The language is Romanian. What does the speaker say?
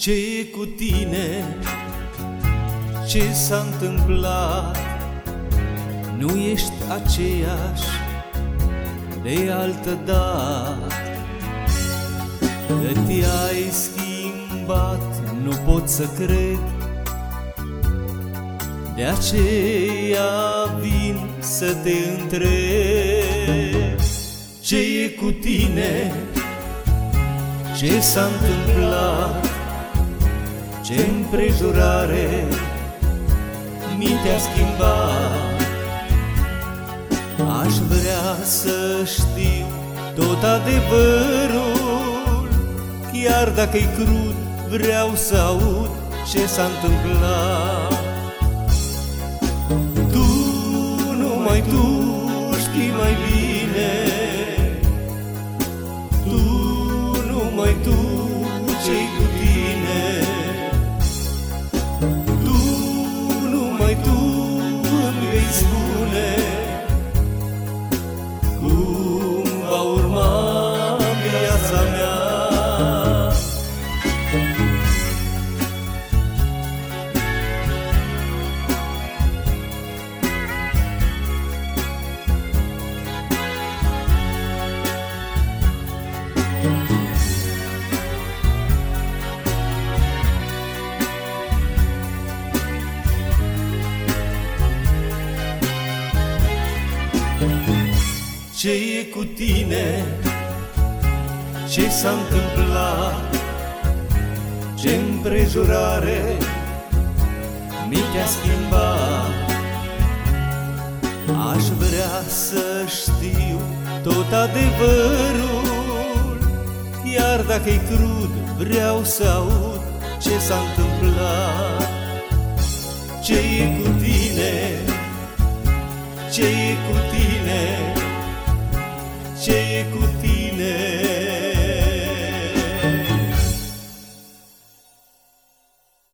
Ce e cu tine? Ce s-a întâmplat? Nu ești aceeași de altă dată Că te-ai schimbat, nu pot să cred De aceea vin să te întreb Ce e cu tine? Ce s-a întâmplat? Ce împrejurare mi te-a schimbat Aș vrea să știu tot adevărul Chiar dacă-i crud, vreau să aud ce s-a întâmplat. Tu, numai tu știi mai bine Ce e cu tine? Ce s-a întâmplat? Ce împrejurare mi te-a schimbat? Aș vrea să știu tot adevărul Iar dacă-i crud, vreau să aud ce s-a întâmplat Ce e cu tine? ce e cu tine, ce e cu tine.